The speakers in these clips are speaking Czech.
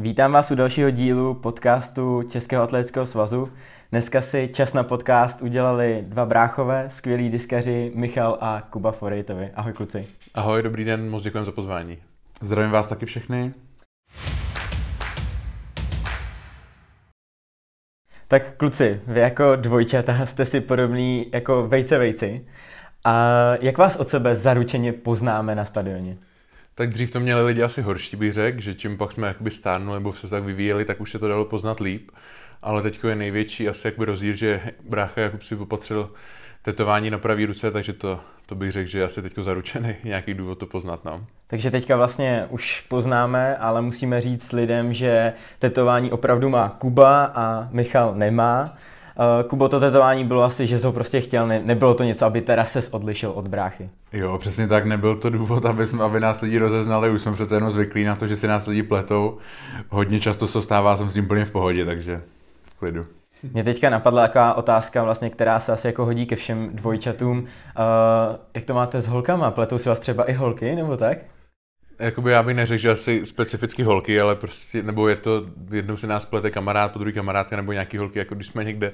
Vítám vás u dalšího dílu podcastu Českého atletického svazu. Dneska si čas na podcast udělali dva bráchové, skvělí diskaři Michal a Kuba Forejtovi. Ahoj kluci. Ahoj, dobrý den, moc děkujeme za pozvání. Zdravím vás taky všechny. Tak kluci, vy jako dvojčata jste si podobný jako vejce vejci. A jak vás od sebe zaručeně poznáme na stadioně? Tak dřív to měli lidi asi horší, bych řekl, že čím pak jsme jakoby stárnuli nebo se tak vyvíjeli, tak už se to dalo poznat líp. Ale teď je největší asi jakby rozdíl, že brácha Jakub si opatřil tetování na pravý ruce, takže to, to bych řekl, že je asi teď zaručený nějaký důvod to poznat. No. Takže teďka vlastně už poznáme, ale musíme říct lidem, že tetování opravdu má Kuba a Michal nemá. Uh, Kubo, to tetování bylo asi, že jsi ho prostě chtěl, ne, nebylo to něco, aby teda ses odlišil od bráchy. Jo, přesně tak, nebyl to důvod, aby, jsme, aby nás lidi rozeznali, už jsme přece jenom zvyklí na to, že si nás lidi pletou. Hodně často se stává, jsem s tím plně v pohodě, takže v klidu. Mě teďka napadla taková otázka, vlastně, která se asi jako hodí ke všem dvojčatům. Uh, jak to máte s holkama? Pletou si vás třeba i holky, nebo tak? Jakoby já bych neřekl, že asi specificky holky, ale prostě, nebo je to, jednou si nás plete kamarád, po druhý kamarádka, nebo nějaký holky, jako když jsme někde,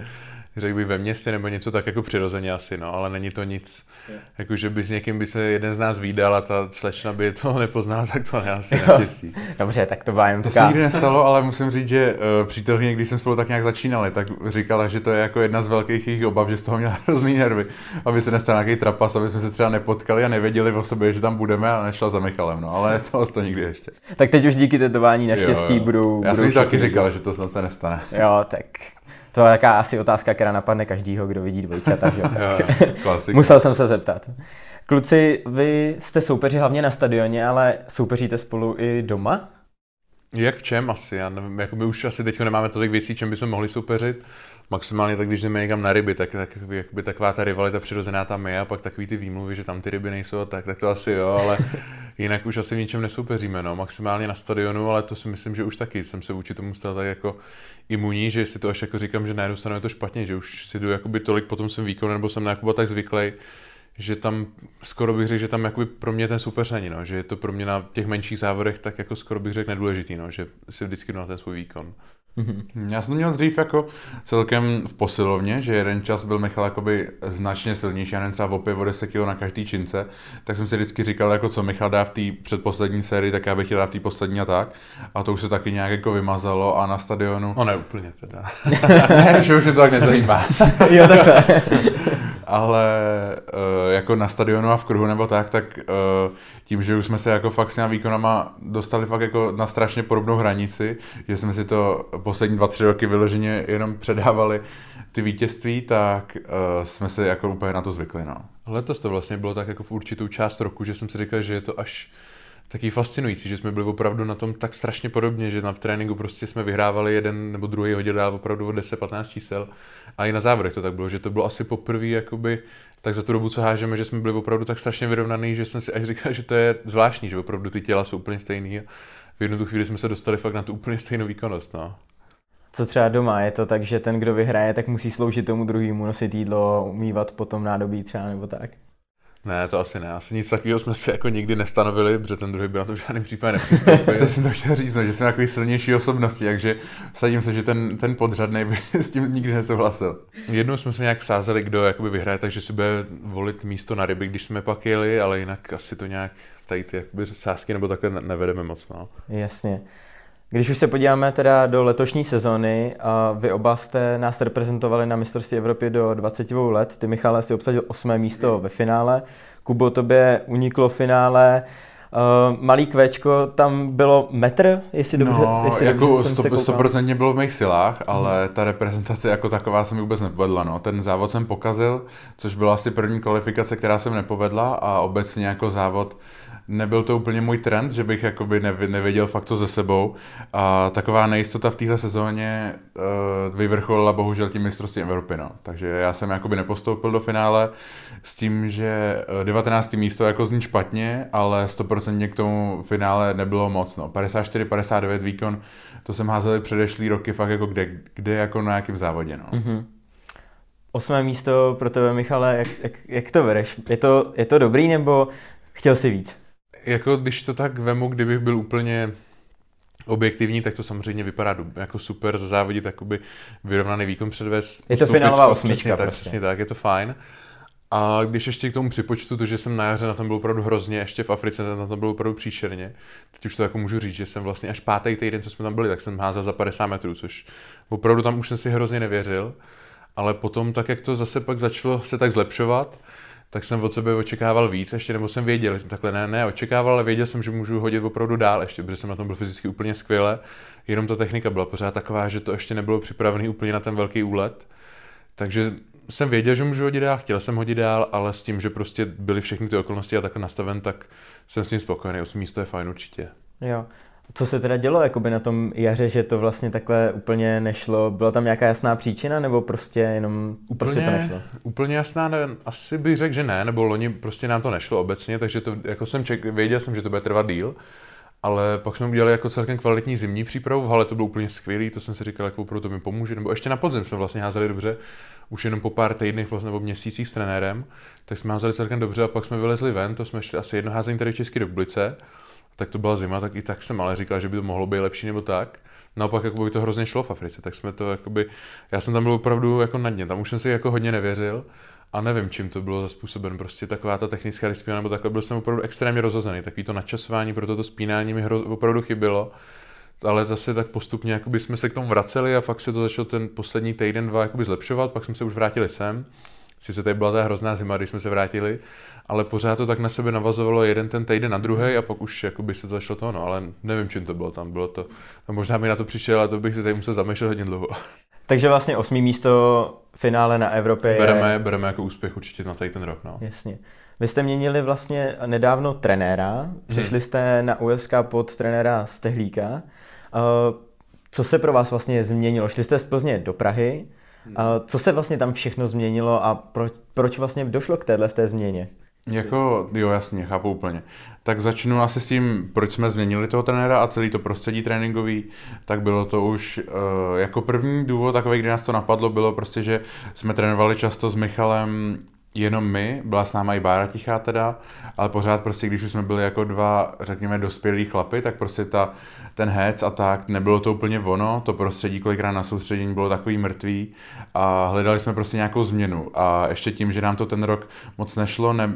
řekl bych ve městě, nebo něco tak jako přirozeně asi, no, ale není to nic, yeah. jako že by s někým by se jeden z nás výdal a ta slečna by to nepoznala, tak to je asi naštěstí. Dobře, tak to byla jen To se nikdy nestalo, ale musím říct, že uh, přítelkyně, když jsme spolu tak nějak začínali, tak říkala, že to je jako jedna z velkých jejich obav, že z toho měla hrozný nervy, aby se nestal nějaký trapas, aby jsme se třeba nepotkali a nevěděli o sobě, že tam budeme a nešla za Michalem, no, ale nestalo se to nikdy ještě. Tak teď už díky tetování naštěstí jo, jo. budou... Já budou jsem taky říkal, že to snad se nestane. Jo, tak to je taká asi otázka, která napadne každýho, kdo vidí dvojčata, že jo? Musel jsem se zeptat. Kluci, vy jste soupeři hlavně na stadioně, ale soupeříte spolu i doma? Jak v čem asi? Já nevím, jako my už asi teď nemáme tolik věcí, čem bychom mohli soupeřit maximálně tak, když jdeme někam na ryby, tak, tak jakoby taková ta rivalita přirozená tam je a pak takový ty výmluvy, že tam ty ryby nejsou, tak, tak to asi jo, ale jinak už asi v ničem nesoupeříme, no, maximálně na stadionu, ale to si myslím, že už taky jsem se vůči tomu stal tak jako imunní, že si to až jako říkám, že na jednu stranu je to špatně, že už si jdu jakoby tolik potom jsem výkon, nebo jsem na Jakuba tak zvyklý, že tam skoro bych řekl, že tam jakoby pro mě ten super není, no, že je to pro mě na těch menších závodech tak jako skoro bych řekl nedůležitý, no, že si vždycky jdu na ten svůj výkon. Mm-hmm. Já jsem to měl dřív jako celkem v posilovně, že jeden čas byl Michal jakoby značně silnější, já nevím, třeba o 5 o 10 kg na každý čince, tak jsem si vždycky říkal, jako co Michal dá v té předposlední sérii, tak já bych chtěl dát v té poslední a tak. A to už se taky nějak jako vymazalo a na stadionu... No ne úplně teda. ne, že už mě to tak nezajímá. jo, takhle ale uh, jako na stadionu a v kruhu nebo tak, tak uh, tím, že už jsme se jako fakt s těma výkonama dostali fakt jako na strašně podobnou hranici, že jsme si to poslední dva, tři roky vyloženě jenom předávali ty vítězství, tak uh, jsme se jako úplně na to zvykli, no. Letos to vlastně bylo tak jako v určitou část roku, že jsem si říkal, že je to až taky fascinující, že jsme byli opravdu na tom tak strašně podobně, že na tréninku prostě jsme vyhrávali jeden nebo druhý hodil dál opravdu o 10-15 čísel a i na závodech to tak bylo, že to bylo asi poprvé jakoby tak za tu dobu, co hážeme, že jsme byli opravdu tak strašně vyrovnaný, že jsem si až říkal, že to je zvláštní, že opravdu ty těla jsou úplně stejný v jednu tu chvíli jsme se dostali fakt na tu úplně stejnou výkonnost. No. Co třeba doma, je to tak, že ten, kdo vyhraje, tak musí sloužit tomu druhému, nosit jídlo, umývat potom nádobí třeba nebo tak? Ne, to asi ne. Asi nic takového jsme si jako nikdy nestanovili, protože ten druhý by na to v žádném případě nepřistoupil. to jsem to chtěl říct, no, že jsme takový silnější osobnosti, takže sadím se, že ten, ten podřadný by s tím nikdy nesouhlasil. Jednou jsme se nějak vsázeli, kdo jakoby vyhraje, takže si bude volit místo na ryby, když jsme pak jeli, ale jinak asi to nějak tady ty jakoby sázky nebo takhle nevedeme moc. No. Jasně. Když už se podíváme teda do letošní sezóny, a vy oba jste nás reprezentovali na mistrovství Evropy do 22 let. Ty, Michale, si obsadil osmé místo ve finále. Kubo, tobě uniklo finále. Uh, malý kvéčko, tam bylo metr, jestli dobře, no, jestli jako dobře 100%, bylo v mých silách, ale hmm. ta reprezentace jako taková se mi vůbec nepovedla. No. Ten závod jsem pokazil, což byla asi první kvalifikace, která se mi nepovedla a obecně jako závod nebyl to úplně můj trend, že bych jakoby nevěděl fakt co ze sebou. A taková nejistota v téhle sezóně uh, vyvrcholila bohužel tím mistrovství Evropy. No. Takže já jsem jakoby nepostoupil do finále s tím, že 19. Eh, místo jako zní špatně, ale 100% k tomu finále nebylo moc. No. 54-59 výkon, to jsem házel předešlý roky fakt jako kde, kde jako na jakém závodě. No. Mm-hmm. Osmé místo pro tebe, Michale, jak, jak, jak to bereš? Je to, je to dobrý nebo chtěl jsi víc? Jako když to tak vemu, kdybych byl úplně objektivní, tak to samozřejmě vypadá jako super, zazávodit jakoby vyrovnaný výkon předvést. Je to finálová osmička přesně, prostě. tak, přesně tak, je to fajn. A když ještě k tomu připočtu to, že jsem na jaře na tom byl opravdu hrozně, ještě v Africe na tom byl opravdu příšerně, teď už to jako můžu říct, že jsem vlastně až pátý týden, co jsme tam byli, tak jsem házel za 50 metrů, což opravdu tam už jsem si hrozně nevěřil. Ale potom, tak jak to zase pak začalo se tak zlepšovat, tak jsem od sebe očekával víc ještě, nebo jsem věděl, že takhle ne, ne, očekával, ale věděl jsem, že můžu hodit opravdu dál ještě, protože jsem na tom byl fyzicky úplně skvěle, jenom ta technika byla pořád taková, že to ještě nebylo připravené úplně na ten velký úlet. Takže jsem věděl, že můžu hodit dál, chtěl jsem hodit dál, ale s tím, že prostě byly všechny ty okolnosti a takhle nastaven, tak jsem s tím spokojený. Osm místo je fajn určitě. Jo. Co se teda dělo jakoby na tom jaře, že to vlastně takhle úplně nešlo? Byla tam nějaká jasná příčina nebo prostě jenom úplně, prostě to nešlo? Úplně jasná, ne, asi bych řekl, že ne, nebo loni prostě nám to nešlo obecně, takže to, jako jsem ček, věděl jsem, že to bude trvat díl, ale pak jsme udělali jako celkem kvalitní zimní přípravu, v hale to bylo úplně skvělý, to jsem si říkal, jako opravdu to mi pomůže, nebo ještě na podzim jsme vlastně házeli dobře, už jenom po pár týdnech vlastně, nebo měsících s trenérem, tak jsme házeli celkem dobře a pak jsme vylezli ven, to jsme šli asi jedno házení tady v České republice, tak to byla zima, tak i tak jsem ale říkal, že by to mohlo být lepší nebo tak. Naopak jako by to hrozně šlo v Africe, tak jsme to jakoby, já jsem tam byl opravdu jako na dně, tam už jsem si jako hodně nevěřil a nevím, čím to bylo za způsoben, prostě taková ta technická disciplína, nebo takhle. Byl jsem opravdu extrémně rozhozený, takový to načasování pro toto spínání mi hro, opravdu chybilo, ale zase tak postupně jakoby jsme se k tomu vraceli a fakt se to začalo ten poslední týden, dva jakoby zlepšovat, pak jsme se už vrátili sem, Sice tady byla ta hrozná zima, když jsme se vrátili, ale pořád to tak na sebe navazovalo jeden ten týden na druhý a pak už jakoby se to začalo to, no, ale nevím, čím to bylo tam, bylo to, no, možná mi na to přišel, ale to bych se tady musel zamýšlet hodně dlouho. Takže vlastně osmý místo finále na Evropě je... Bereme, bereme jako úspěch určitě na tady ten rok, no. Jasně. Vy jste měnili vlastně nedávno trenéra, přišli jste na USK pod trenéra Stehlíka. Co se pro vás vlastně změnilo? Šli jste z Plzně do Prahy, co se vlastně tam všechno změnilo a proč, proč vlastně došlo k téhle té změně? Jako, jo, jasně, chápu úplně. Tak začnu asi s tím, proč jsme změnili toho trenéra a celý to prostředí tréninkový, tak bylo to už uh, jako první důvod takový, kdy nás to napadlo, bylo prostě, že jsme trénovali často s Michalem jenom my, byla s náma i Bára Tichá teda, ale pořád prostě, když už jsme byli jako dva, řekněme, dospělí chlapy, tak prostě ta, ten hec a tak, nebylo to úplně ono, to prostředí kolikrát na soustředění bylo takový mrtvý a hledali jsme prostě nějakou změnu a ještě tím, že nám to ten rok moc nešlo, ne, uh,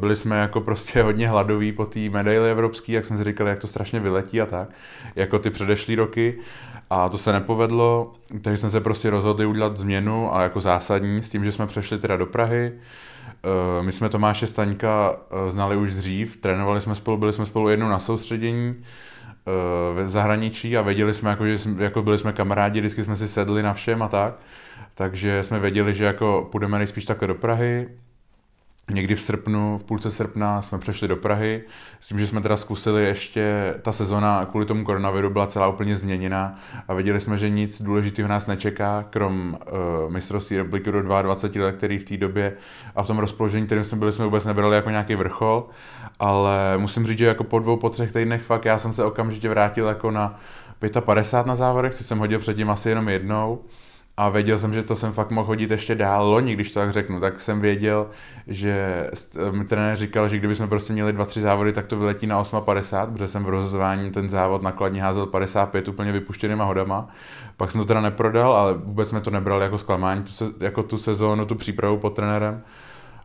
byli jsme jako prostě hodně hladoví po té medaili evropský, jak jsme si říkali, jak to strašně vyletí a tak, jako ty předešlý roky a to se nepovedlo, takže jsme se prostě rozhodli udělat změnu a jako zásadní s tím, že jsme přešli teda do Prahy. Eh, my jsme Tomáše Staňka eh, znali už dřív, trénovali jsme spolu, byli jsme spolu jednou na soustředění eh, v zahraničí a věděli jsme, jako, že jsme, jako byli jsme kamarádi, vždycky jsme si sedli na všem a tak. Takže jsme věděli, že jako půjdeme nejspíš takhle do Prahy, Někdy v srpnu, v půlce srpna jsme přešli do Prahy, s tím, že jsme teda zkusili ještě, ta sezona kvůli tomu koronaviru byla celá úplně změněna a věděli jsme, že nic důležitého nás nečeká, krom uh, mistrovství republiky do 22 let, který v té době a v tom rozpoložení, kterým jsme byli, jsme vůbec nebrali jako nějaký vrchol, ale musím říct, že jako po dvou, po třech týdnech fakt já jsem se okamžitě vrátil jako na 55 na závodech, což jsem hodil předtím asi jenom jednou a věděl jsem, že to jsem fakt mohl hodit ještě dál loni, když to tak řeknu, tak jsem věděl, že mi trenér říkal, že kdybychom prostě měli dva, tři závody, tak to vyletí na 8,50, protože jsem v rozhazování ten závod nakladně házel 55 úplně vypuštěnýma hodama. Pak jsem to teda neprodal, ale vůbec jsme to nebrali jako zklamání, tu se, jako tu sezónu, tu přípravu pod trenérem.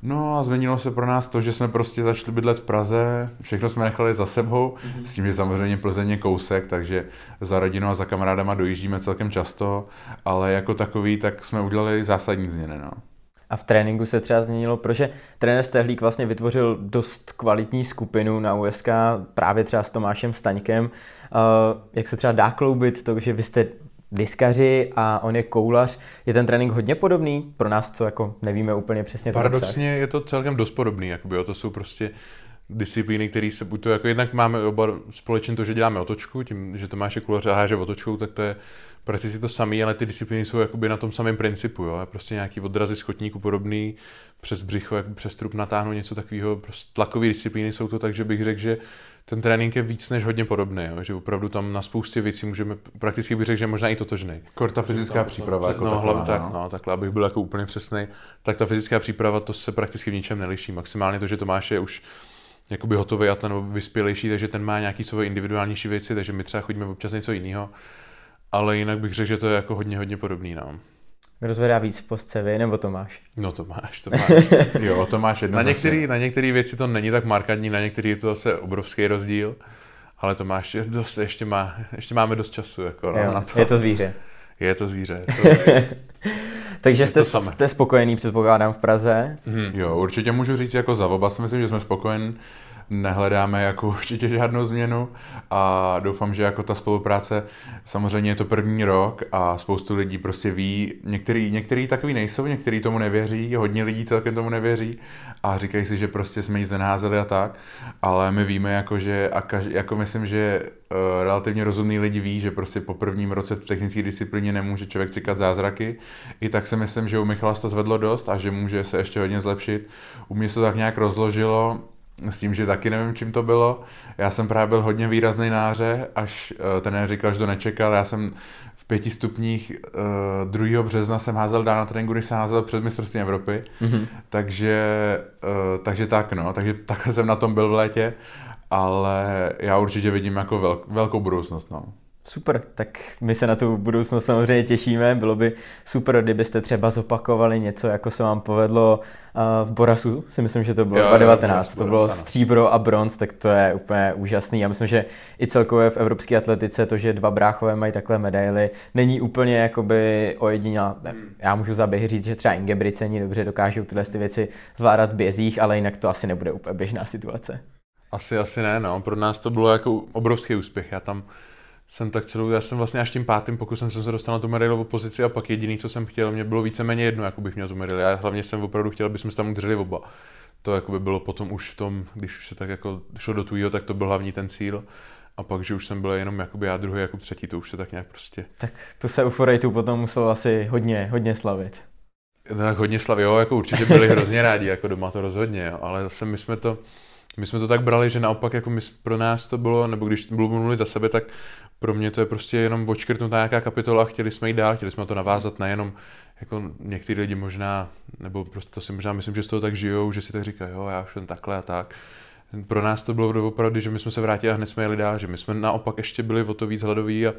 No a změnilo se pro nás to, že jsme prostě začali bydlet v Praze, všechno jsme nechali za sebou, mm-hmm. s tím, že samozřejmě Plzeň je kousek, takže za rodinou a za kamarádama dojíždíme celkem často, ale jako takový, tak jsme udělali zásadní změny. No. A v tréninku se třeba změnilo, protože trenér Stehlík vlastně vytvořil dost kvalitní skupinu na USK, právě třeba s Tomášem Staňkem. Jak se třeba dá kloubit to, že vy jste diskaři a on je koulař. Je ten trénink hodně podobný pro nás, co jako nevíme úplně přesně. Paradoxně je to celkem dost podobný, jakoby, jo, to jsou prostě disciplíny, které se buď to jako jednak máme oba společně to, že děláme otočku, tím, že to máš kulař a háže otočkou, tak to je prakticky to samé, ale ty disciplíny jsou jakoby na tom samém principu, jo, prostě nějaký odrazy schotníku podobný, přes břicho, jak přes trup natáhnout něco takového, prostě tlakové disciplíny jsou to tak, že bych řekl, že ten trénink je víc než hodně podobný, jo? že opravdu tam na spoustě věcí můžeme, prakticky bych řekl, že možná i totožný. Kor ta fyzická to, příprava. To, jako no, taková, hlavně tak, no. no, takhle, abych byl jako úplně přesný, tak ta fyzická příprava to se prakticky v ničem neliší. Maximálně to, že Tomáš je už jakoby hotový a ten vyspělejší, takže ten má nějaký svoje individuálnější věci, takže my třeba chodíme občas něco jiného. Ale jinak bych řekl, že to je jako hodně, hodně podobný nám. No. Rozvedá víc v postce vy, nebo to máš? No to máš, to máš. jo, to máš jedno. Na některé na některý věci to není tak markantní, na některé je to zase obrovský rozdíl, ale to máš, dost, ještě, má, ještě máme dost času. Jako, no, jo, na to. Je to zvíře. Je to zvíře. Je to... Takže jste, jste spokojený, předpokládám, v Praze? Hmm. Jo, určitě můžu říct jako za oba si myslím, že jsme spokojení nehledáme jako určitě žádnou změnu a doufám, že jako ta spolupráce, samozřejmě je to první rok a spoustu lidí prostě ví, některý, některý takový nejsou, některý tomu nevěří, hodně lidí celkem tomu nevěří a říkají si, že prostě jsme nic nenaházeli a tak, ale my víme jako, že a kaž, jako myslím, že uh, relativně rozumný lidi ví, že prostě po prvním roce v technické disciplíně nemůže člověk čekat zázraky. I tak si myslím, že u Michala to zvedlo dost a že může se ještě hodně zlepšit. U mě se to tak nějak rozložilo, s tím, že taky nevím, čím to bylo. Já jsem právě byl hodně výrazný náře, až uh, ten říkal, že to nečekal. Já jsem v pěti stupních uh, 2. března jsem házel dál na tréninku, když jsem házel před mistrovstvím Evropy. Mm-hmm. Takže, uh, takže tak, no. Takže takhle jsem na tom byl v létě, ale já určitě vidím jako velk, velkou budoucnost, no. Super, tak my se na tu budoucnost samozřejmě těšíme. Bylo by super, kdybyste třeba zopakovali něco, jako se vám povedlo v Borasu, si myslím, že to bylo jo, 2019. Jo, to bylo stříbro a bronz, tak to je úplně úžasný. Já myslím, že i celkově v evropské atletice to, že dva bráchové mají takhle medaily, není úplně jakoby ojedinělá. Hmm. Já můžu za běhy říct, že třeba Ingebrigtseni dobře dokážou tyhle ty věci zvládat v bězích, ale jinak to asi nebude úplně běžná situace. Asi, asi ne, no. Pro nás to bylo jako obrovský úspěch. Já tam jsem tak celou, já jsem vlastně až tím pátým pokusem jsem se dostal na tu medailovou pozici a pak jediný, co jsem chtěl, mě bylo víceméně jedno, jako bych měl tu. Já hlavně jsem opravdu chtěl, aby jsme se tam udrželi oba. To jako by bylo potom už v tom, když už se tak jako šlo do tvýho, tak to byl hlavní ten cíl. A pak, že už jsem byl jenom jakoby já druhý, jako třetí, to už se tak nějak prostě... Tak to se u Forejtu potom muselo asi hodně, hodně slavit. Tak hodně slavit, jo, jako určitě byli hrozně rádi, jako doma to rozhodně, jo, ale zase my jsme to, my jsme to tak brali, že naopak jako my, pro nás to bylo, nebo když mluvili za sebe, tak pro mě to je prostě jenom očkrtnutá nějaká kapitola a chtěli jsme jít dál, chtěli jsme to navázat nejenom jako některý lidi možná, nebo prostě to si možná myslím, že z toho tak žijou, že si tak říkají, jo, já už jsem takhle a tak. Pro nás to bylo opravdu, že my jsme se vrátili a hned jsme jeli dál, že my jsme naopak ještě byli o to víc hladoví a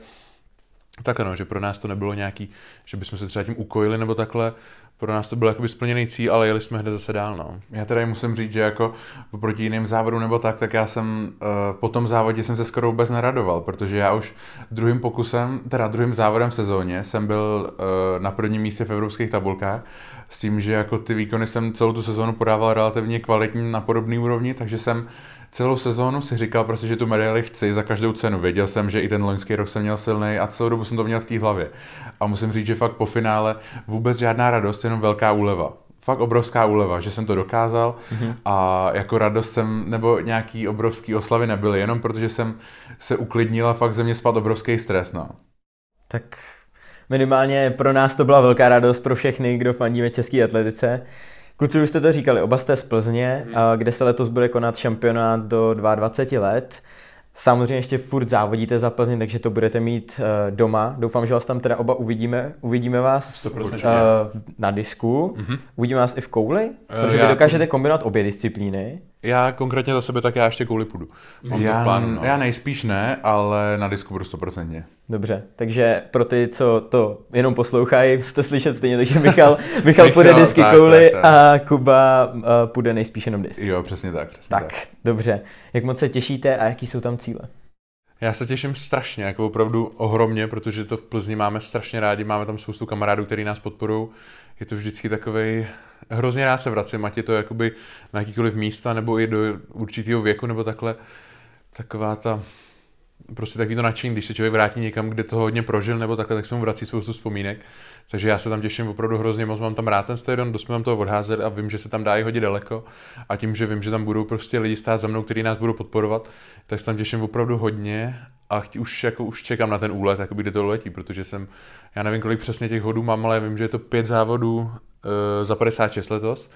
tak ano, že pro nás to nebylo nějaký, že bychom se třeba tím ukojili nebo takhle, pro nás to byl jakoby splněný cíl, ale jeli jsme hned zase dál. No. Já teda musím říct, že jako proti jiným závodům nebo tak, tak já jsem uh, po tom závodě jsem se skoro vůbec neradoval, protože já už druhým pokusem, teda druhým závodem v sezóně jsem byl uh, na prvním místě v evropských tabulkách s tím, že jako ty výkony jsem celou tu sezónu podával relativně kvalitní na podobné úrovni, takže jsem celou sezónu si říkal prostě, že tu medaili chci za každou cenu. Věděl jsem, že i ten loňský rok jsem měl silný a celou dobu jsem to měl v té hlavě. A musím říct, že fakt po finále vůbec žádná radost, jenom velká úleva fakt obrovská úleva, že jsem to dokázal mm-hmm. a jako radost jsem, nebo nějaký obrovský oslavy nebyly, jenom protože jsem se uklidnila, fakt ze mě spad obrovský stres, no. Tak minimálně pro nás to byla velká radost, pro všechny, kdo fandíme české atletice. Kluci, už jste to říkali, oba jste z Plzně, hmm. kde se letos bude konat šampionát do 22 let. Samozřejmě ještě furt závodíte za Plzeň, takže to budete mít uh, doma. Doufám, že vás tam teda oba uvidíme. Uvidíme vás uh, na disku, mm-hmm. uvidíme vás i v kouli, protože vy dokážete kombinovat obě disciplíny. Já konkrétně za sebe tak já ještě kouli půjdu. Mám já, to plánu, no. já nejspíš ne, ale na disku budu 100%. Dobře, takže pro ty, co to jenom poslouchají, jste slyšet stejně, takže Michal, Michal půjde disky tak, kouli tak, tak. a Kuba uh, půjde nejspíš jenom disky. Jo, přesně tak. Přesně tak, tak, dobře. Jak moc se těšíte a jaký jsou tam cíle? Já se těším strašně, jako opravdu ohromně, protože to v Plzni máme strašně rádi, máme tam spoustu kamarádů, kteří nás podporují. Je to vždycky takový hrozně rád se vracím, ať je to jakoby na jakýkoliv místa, nebo i do určitého věku, nebo takhle. Taková ta prostě takový to nadšení, když se člověk vrátí někam, kde to hodně prožil, nebo takhle, tak se mu vrací spoustu vzpomínek. Takže já se tam těším opravdu hrozně moc, mám tam rád ten stadion, dost tam toho odházet a vím, že se tam dá i hodit daleko. A tím, že vím, že tam budou prostě lidi stát za mnou, kteří nás budou podporovat, tak se tam těším opravdu hodně a chtě, už, jako, už čekám na ten úlet, jako kde to letí, protože jsem, já nevím, kolik přesně těch hodů mám, ale vím, že je to pět závodů za 56 letos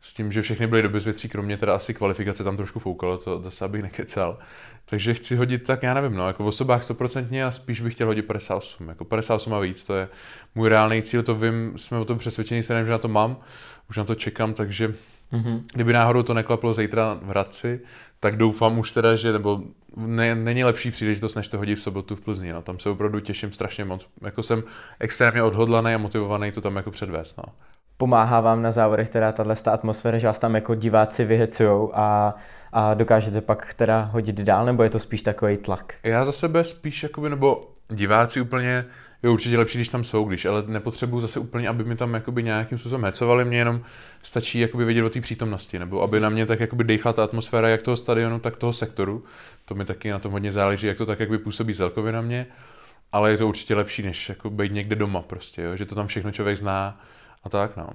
s tím, že všechny byly do bezvětří, kromě teda asi kvalifikace tam trošku foukalo, to zase abych nekecal. Takže chci hodit tak, já nevím, no, jako v osobách 100% a spíš bych chtěl hodit 58, jako 58 a víc, to je můj reálný cíl, to vím, jsme o tom přesvědčení, se nevím, že na to mám, už na to čekám, takže Mm-hmm. Kdyby náhodou to neklaplo zítra v Hradci, tak doufám už teda, že nebo ne, není lepší příležitost, než to hodit v sobotu v Plzni. No. Tam se opravdu těším strašně moc. Jako jsem extrémně odhodlaný a motivovaný to tam jako předvést. No. Pomáhá vám na závodech teda tato atmosféra, že vás tam jako diváci vyhecujou a, a dokážete pak teda hodit dál, nebo je to spíš takový tlak? Já za sebe spíš, jakoby, nebo diváci úplně, je určitě lepší, když tam jsou, když, ale nepotřebuju zase úplně, aby mi tam jakoby nějakým způsobem hecovali, mě jenom stačí jakoby vědět o té přítomnosti, nebo aby na mě tak jakoby dechla ta atmosféra jak toho stadionu, tak toho sektoru. To mi taky na tom hodně záleží, jak to tak jakoby působí celkově na mě, ale je to určitě lepší, než jako být někde doma prostě, jo? že to tam všechno člověk zná a tak, no.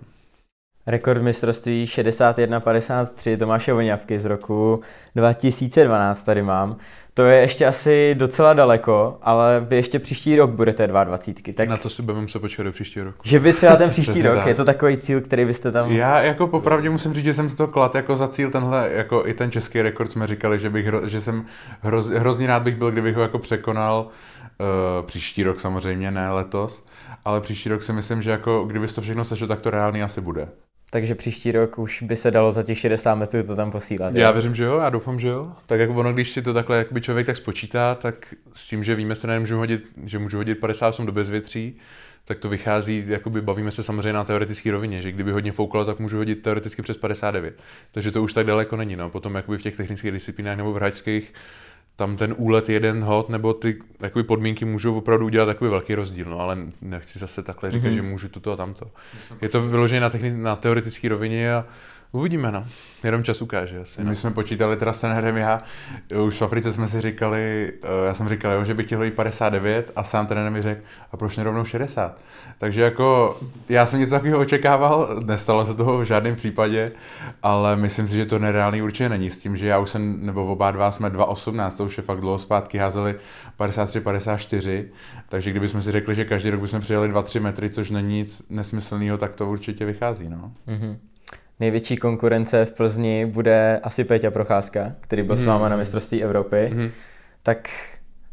Rekord mistrovství 61-53 Tomáše Voňavky z roku 2012 tady mám. To je ještě asi docela daleko, ale vy ještě příští rok budete 22. Tak na to si budeme se počkat do příštího roku. Že by třeba ten příští rok, tak. je to takový cíl, který byste tam... Já jako popravdě musím říct, že jsem si to klad jako za cíl tenhle, jako i ten český rekord jsme říkali, že, bych, že jsem hroz, hrozně rád bych byl, kdybych ho jako překonal uh, příští rok samozřejmě, ne letos, ale příští rok si myslím, že jako kdyby to všechno sešlo, tak to reálný asi bude. Takže příští rok už by se dalo za těch 60 metrů to tam posílat. Já jo? věřím, že jo, já doufám, že jo. Tak jako ono, když si to takhle jakoby člověk tak spočítá, tak s tím, že víme, že můžu hodit, že můžu hodit 58 do bezvětří, tak to vychází, jakoby bavíme se samozřejmě na teoretické rovině, že kdyby hodně foukalo, tak můžu hodit teoreticky přes 59. Takže to už tak daleko není. No. Potom jakoby v těch technických disciplínách nebo v hračských tam ten úlet jeden hod nebo ty jakoby podmínky můžou opravdu udělat takový velký rozdíl, no, ale nechci zase takhle říkat, mm-hmm. že můžu tuto a tamto. Je to vyložené na, techni- na teoretické rovině a Uvidíme, no. Jenom čas ukáže asi. No. My jsme počítali teda s trenérem, já už v Africe jsme si říkali, eh, já jsem říkal, jo, že bych chtěl jít 59 a sám trenér mi řekl, a proč nerovnou 60? Takže jako já jsem něco takového očekával, nestalo se toho v žádném případě, ale myslím si, že to nereálný určitě není s tím, že já už jsem, nebo oba dva jsme 2,18, to už je fakt dlouho zpátky, házeli 53, 54, takže kdybychom si řekli, že každý rok bychom přijeli 2-3 metry, což není nic nesmyslného, tak to určitě vychází, no. Mm-hmm největší konkurence v Plzni bude asi Peťa Procházka, který byl hmm. s váma na mistrovství Evropy. Hmm. Tak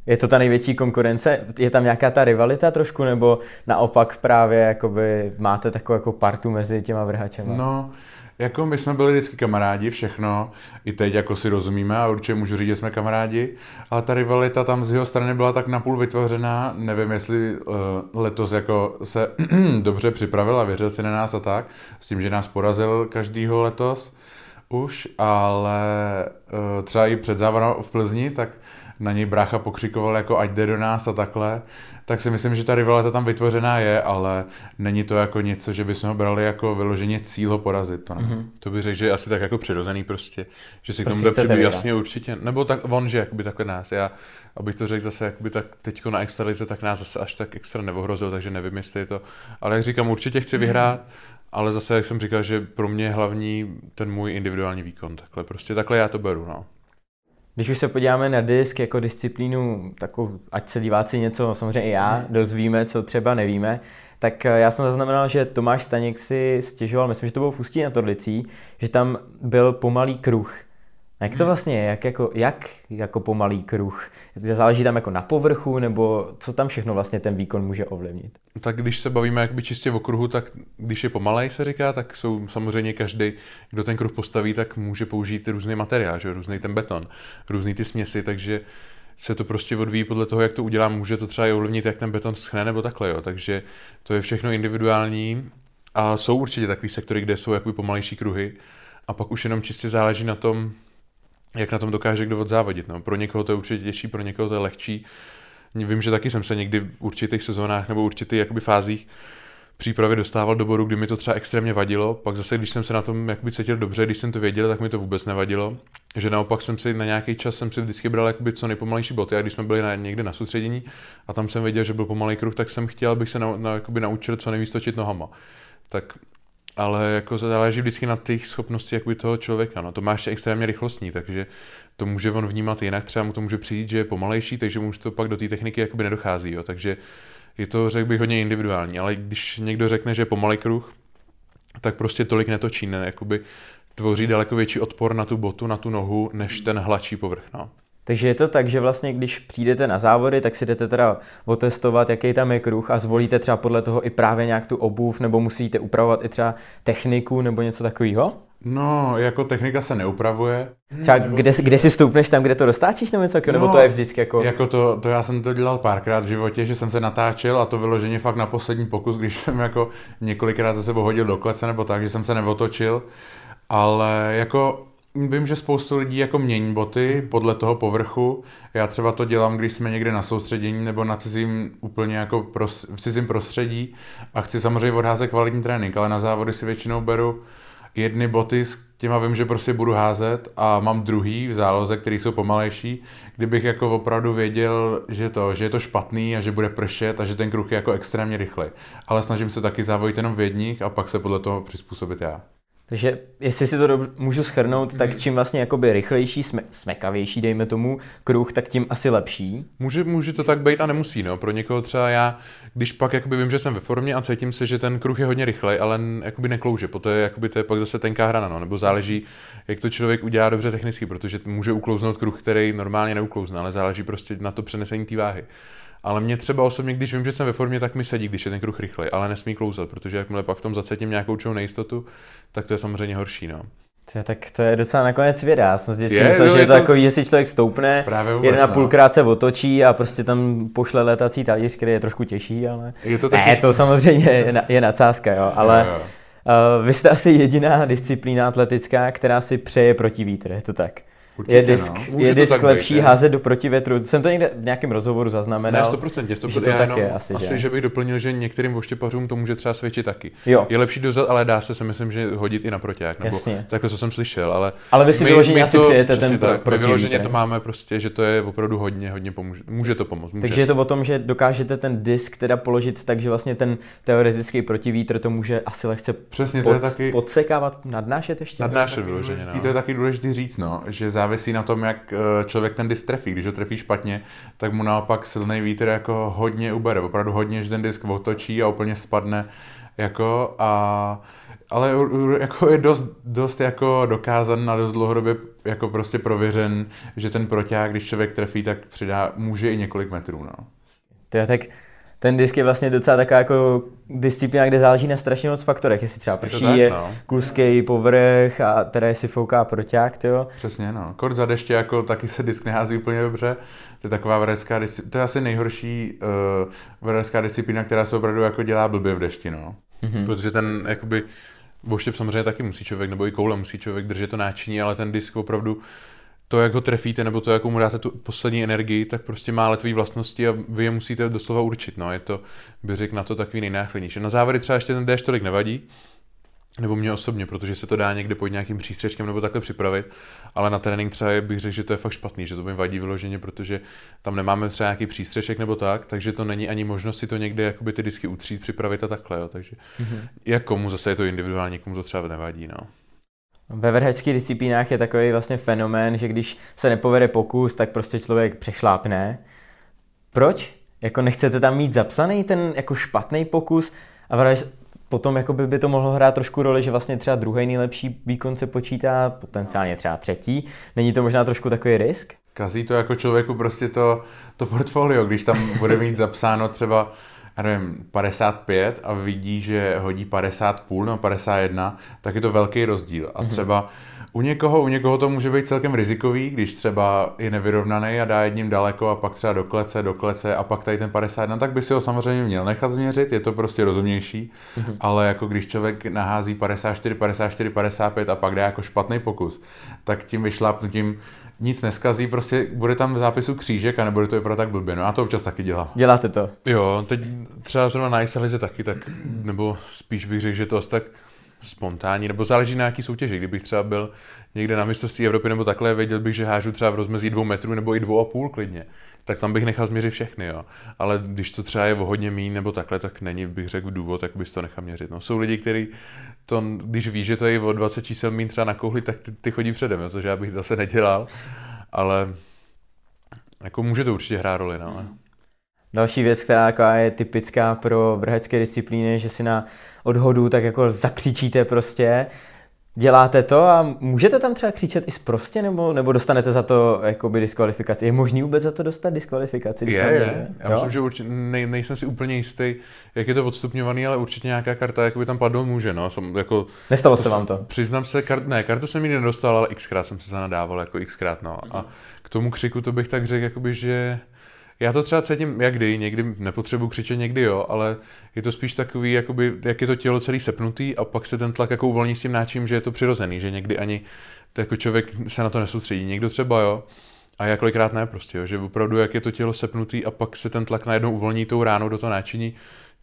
je to ta největší konkurence? Je tam nějaká ta rivalita trošku, nebo naopak právě jakoby máte takovou jako partu mezi těma vrhačema? No, jako my jsme byli vždycky kamarádi, všechno, i teď jako si rozumíme a určitě můžu říct, že jsme kamarádi, ale ta rivalita tam z jeho strany byla tak napůl vytvořená, nevím, jestli uh, letos jako se dobře připravil a věřil si na nás a tak, s tím, že nás porazil každýho letos už, ale uh, třeba i před závodem v Plzni, tak na něj brácha pokřikoval jako ať jde do nás a takhle, tak si myslím, že ta rivalita tam vytvořená je, ale není to jako něco, že bychom ho brali jako vyloženě cíl ho porazit. To, mm-hmm. to by řekl, že je asi tak jako přirozený prostě, že si k tomu prostě bude jasně určitě, nebo tak on, že jakoby takhle nás, já, abych to řekl zase jakoby tak teďko na extralize, tak nás zase až tak extra neohrozil, takže nevím, jestli je to, ale jak říkám, určitě chci vyhrát, ale zase, jak jsem říkal, že pro mě je hlavní ten můj individuální výkon, takhle prostě, takhle já to beru, no. Když už se podíváme na disk jako disciplínu, takovou, ať se diváci něco, samozřejmě i já, hmm. dozvíme, co třeba nevíme, tak eh, já jsem zaznamenal, že Tomáš Staněk si stěžoval, myslím, že to bylo v Ústí na Torlicí, že tam byl pomalý kruh. A jak to hmm. vlastně je? Jak jako, jak jako pomalý kruh? Záleží tam jako na povrchu, nebo co tam všechno vlastně ten výkon může ovlivnit? Tak když se bavíme jakoby čistě o kruhu, tak když je pomalej, se říká, tak jsou samozřejmě každý, kdo ten kruh postaví, tak může použít různý materiál, že? různý ten beton, různý ty směsi, takže se to prostě odvíjí podle toho, jak to udělám. Může to třeba i ovlivnit, jak ten beton schne nebo takhle, jo. takže to je všechno individuální a jsou určitě takový sektory, kde jsou jakoby pomalejší kruhy a pak už jenom čistě záleží na tom, jak na tom dokáže kdo odzávodit. No. Pro někoho to je určitě těžší, pro někoho to je lehčí. Vím, že taky jsem se někdy v určitých sezónách nebo určitých jakoby fázích přípravy dostával do bodu, kdy mi to třeba extrémně vadilo, pak zase, když jsem se na tom jakoby cítil dobře, když jsem to věděl, tak mi to vůbec nevadilo. Že naopak jsem si na nějaký čas jsem si vždycky bral jakoby co nejpomalejší boty, a když jsme byli na, někde na soustředění a tam jsem věděl, že byl pomalý kruh, tak jsem chtěl, abych se na, na, jakoby naučil co nejvíc točit nohama. Tak ale jako záleží vždycky na těch schopností jakoby toho člověka. No, to má ještě extrémně rychlostní, takže to může on vnímat jinak, třeba mu to může přijít, že je pomalejší, takže mu už to pak do té techniky jakoby nedochází. Jo. Takže je to, řekl bych, hodně individuální, ale když někdo řekne, že je pomalý kruh, tak prostě tolik netočí, ne, jakoby tvoří daleko větší odpor na tu botu, na tu nohu, než ten hladší povrch. No. Takže je to tak, že vlastně když přijdete na závody, tak si jdete teda otestovat, jaký tam je kruh a zvolíte třeba podle toho i právě nějak tu obuv, nebo musíte upravovat i třeba techniku nebo něco takového? No, jako technika se neupravuje. Třeba kde, kde si stoupneš tam, kde to roztáčíš nebo něco, no, nebo to je vždycky jako... Jako to, to já jsem to dělal párkrát v životě, že jsem se natáčel a to vyloženě fakt na poslední pokus, když jsem jako několikrát za sebou hodil do klece nebo tak, že jsem se neotočil. Ale jako vím, že spoustu lidí jako mění boty podle toho povrchu. Já třeba to dělám, když jsme někde na soustředění nebo na cizím úplně jako pros, v cizím prostředí a chci samozřejmě odházet kvalitní trénink, ale na závody si většinou beru jedny boty, s těma vím, že prostě budu házet a mám druhý v záloze, který jsou pomalejší, kdybych jako opravdu věděl, že to, že je to špatný a že bude pršet a že ten kruh je jako extrémně rychlý. Ale snažím se taky závodit jenom v jedních a pak se podle toho přizpůsobit já. Takže jestli si to dobře, můžu schrnout, tak mhm. čím vlastně jakoby rychlejší, sme, smekavější, dejme tomu, kruh, tak tím asi lepší. Může, může to tak být a nemusí, no. Pro někoho třeba já, když pak jakoby vím, že jsem ve formě a cítím se, že ten kruh je hodně rychlej, ale jakoby neklouže, poté jakoby to je pak zase tenká hrana, no. Nebo záleží, jak to člověk udělá dobře technicky, protože může uklouznout kruh, který normálně neuklouzne, ale záleží prostě na to přenesení té váhy. Ale mě třeba osobně, když vím, že jsem ve formě, tak mi sedí, když je ten kruh rychlej, ale nesmí klouzat, protože jakmile pak v tom zacítím nějakou čou nejistotu, tak to je samozřejmě horší. No. To je, tak to je docela nakonec věda. Já jsem vždycky je, myslel, že je to, takový, že si člověk stoupne, jeden a no. půlkrát se otočí a prostě tam pošle letací talíř, který je trošku těžší, ale... Je to taky... Ne, to samozřejmě je, na, je nadsázka, jo, ale... Jo, jo. Uh, vy jste asi jediná disciplína atletická, která si přeje proti vítr, je to tak? Určitě, je disk, no. je disk lepší být, házet do protivětru. Jsem to někde v nějakém rozhovoru zaznamenal. Ne, 100%, 100%. Že to já tak je, asi, asi že? že bych doplnil, že některým voštěpařům to může třeba svědčit taky. Jo. Je lepší dozad, ale dá se si myslím, že hodit i na proťák. Nebo Jasně. takhle, co jsem slyšel. Ale, ale vy si my, vyloženě my asi to, přijete ten tak, pro, My vyloženě to máme prostě, že to je opravdu hodně, hodně pomůže. Může to pomoct. Může. Takže je to o tom, že dokážete ten disk teda položit tak, že vlastně ten teoretický protivítr to může asi lehce Přesně, pod, to je taky... podsekávat, nadnášet ještě. Nadnášet vyloženě. No. To je taky důležité říct, no, že závisí na tom, jak Eh, člověk ten disk trefí. Když ho trefí špatně, tak mu naopak silný vítr jako hodně ubere. Opravdu hodně, že ten disk otočí a úplně spadne. Jako a ale jako je dost, dost jako dokázan na dost dlouhodobě jako prostě prověřen, že ten proťák, když člověk trefí, tak přidá, může i několik metrů. No. Tak ten disk je vlastně docela taková jako disciplína, kde záleží na strašně moc faktorech, jestli třeba prší, je, je no. kluský povrch a teda jestli fouká proťák, jo. Přesně, no. Kort za deště jako taky se disk nehází úplně dobře. To je taková vedecká disciplína, to je asi nejhorší uh, vedecká disciplína, která se opravdu jako dělá blbě v dešti, no. Mm-hmm. Protože ten jakoby Voštěp samozřejmě taky musí člověk, nebo i koule musí člověk držet to náčiní, ale ten disk opravdu to, jak ho trefíte, nebo to, jakou mu dáte tu poslední energii, tak prostě má letový vlastnosti a vy je musíte doslova určit. No. Je to, by řekl, na to takový nejnáchylnější. Na závěry třeba ještě ten déšť tolik nevadí, nebo mě osobně, protože se to dá někde pod nějakým přístřečkem nebo takhle připravit, ale na trénink třeba bych řekl, že to je fakt špatný, že to mi vadí vyloženě, protože tam nemáme třeba nějaký přístřešek nebo tak, takže to není ani možnost si to někde jakoby ty disky utřít, připravit a takhle, jo. takže mm-hmm. jak komu zase je to individuálně, komu to třeba nevadí, no. Ve vrheckých disciplínách je takový vlastně fenomén, že když se nepovede pokus, tak prostě člověk přešlápne. Proč? Jako nechcete tam mít zapsaný ten jako špatný pokus a vraj, potom jako by, by to mohlo hrát trošku roli, že vlastně třeba druhý nejlepší výkon se počítá, potenciálně třeba třetí. Není to možná trošku takový risk? Kazí to jako člověku prostě to, to portfolio, když tam bude mít zapsáno třeba já nevím, 55 a vidí, že hodí 50 půl nebo 51, tak je to velký rozdíl. A mhm. třeba u někoho, u někoho to může být celkem rizikový, když třeba je nevyrovnaný a dá jedním daleko a pak třeba do klece, do klece a pak tady ten 51, tak by si ho samozřejmě měl nechat změřit, je to prostě rozumnější, mm-hmm. ale jako když člověk nahází 54, 54, 55 a pak dá jako špatný pokus, tak tím vyšlápnutím nic neskazí, prostě bude tam v zápisu křížek a nebude to vypadat tak blbě. No já to občas taky dělám. Děláte to? Jo, teď třeba zrovna na Excelize taky, tak, nebo spíš bych řekl, že to asi tak spontánní, nebo záleží na jaký soutěži. Kdybych třeba byl někde na mistrovství Evropy nebo takhle, věděl bych, že hážu třeba v rozmezí dvou metrů nebo i dvou a půl klidně, tak tam bych nechal změřit všechny, jo. Ale když to třeba je o hodně mín nebo takhle, tak není, bych řekl, důvod, tak bys to nechal měřit. No, jsou lidi, kteří to, když ví, že to je o 20 čísel mín třeba na kouli, tak ty, ty chodí předem, jo, což já bych zase nedělal. Ale jako může to určitě hrát roli, no. Další věc, která je typická pro vrhecké disciplíny, že si na odhodu tak jako zakřičíte prostě. Děláte to a můžete tam třeba křičet i zprostě, nebo, nebo dostanete za to jakoby diskvalifikaci? Je možný vůbec za to dostat diskvalifikaci? Je, je. Já jo? myslím, že určitě, nej, nejsem si úplně jistý, jak je to odstupňovaný, ale určitě nějaká karta jakoby tam padnout může. No. Jsem, jako, Nestalo se vám to? Přiznám se, kart, ne, kartu jsem nikdy nedostal, ale xkrát jsem se zanadával, jako xkrát. No. A k tomu křiku to bych tak řekl, jakoby, že já to třeba cítím jak kdy, někdy nepotřebuji křičet, někdy jo, ale je to spíš takový, jakoby, jak je to tělo celý sepnutý a pak se ten tlak jako uvolní s tím náčím, že je to přirozený, že někdy ani to jako člověk se na to nesoustředí. Někdo třeba jo, a já kolikrát ne prostě, jo, že opravdu jak je to tělo sepnutý a pak se ten tlak najednou uvolní tou ránou do toho náčiní,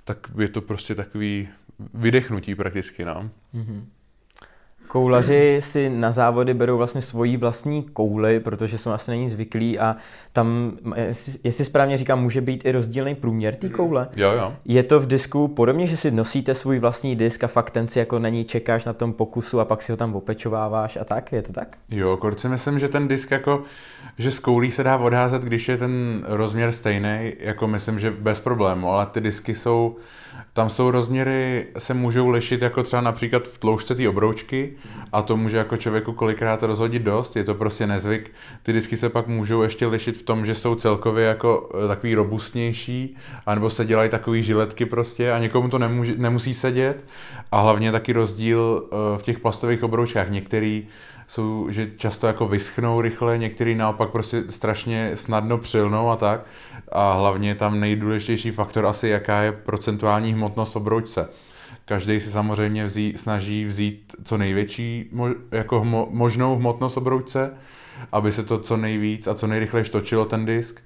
tak je to prostě takový vydechnutí prakticky, no. Mm-hmm. Koulaři si na závody berou vlastně svoji vlastní kouly, protože jsou asi není zvyklí a tam, jestli správně říkám, může být i rozdílný průměr té koule. Jo, jo. Je to v disku podobně, že si nosíte svůj vlastní disk a fakt ten si jako na ní čekáš na tom pokusu a pak si ho tam opečováváš a tak? Je to tak? Jo, kort si myslím, že ten disk jako, že z koulí se dá odházet, když je ten rozměr stejný, jako myslím, že bez problému, ale ty disky jsou, tam jsou rozměry, se můžou lišit jako třeba například v tloušťce té obroučky a to může jako člověku kolikrát rozhodit dost, je to prostě nezvyk. Ty disky se pak můžou ještě lišit v tom, že jsou celkově jako eh, takový robustnější, anebo se dělají takový žiletky prostě a někomu to nemůže, nemusí sedět a hlavně taky rozdíl eh, v těch plastových obroučkách. Některý jsou, že často jako vyschnou rychle, některý naopak prostě strašně snadno přilnou a tak. A hlavně tam nejdůležitější faktor asi, jaká je procentuální hmotnost obroučce. Každý si samozřejmě vzí, snaží vzít co největší mo, jako hmo, možnou hmotnost obroučce, aby se to co nejvíc a co nejrychleji točilo ten disk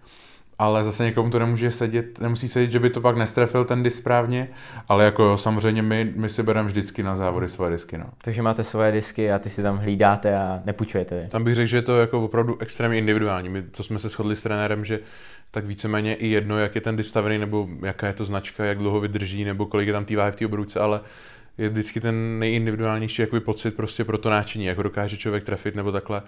ale zase někomu to nemůže sedět, nemusí sedět, že by to pak nestrefil ten disk správně, ale jako jo, samozřejmě my, my si bereme vždycky na závody svoje disky. No. Takže máte svoje disky a ty si tam hlídáte a nepůjčujete je. Tam bych řekl, že je to jako opravdu extrémně individuální. My to jsme se shodli s trenérem, že tak víceméně i jedno, jak je ten disk stavený, nebo jaká je to značka, jak dlouho vydrží, nebo kolik je tam té váhy v té obruce, ale je vždycky ten nejindividuálnější jakoby pocit prostě pro to náčiní, jako dokáže člověk trefit nebo takhle.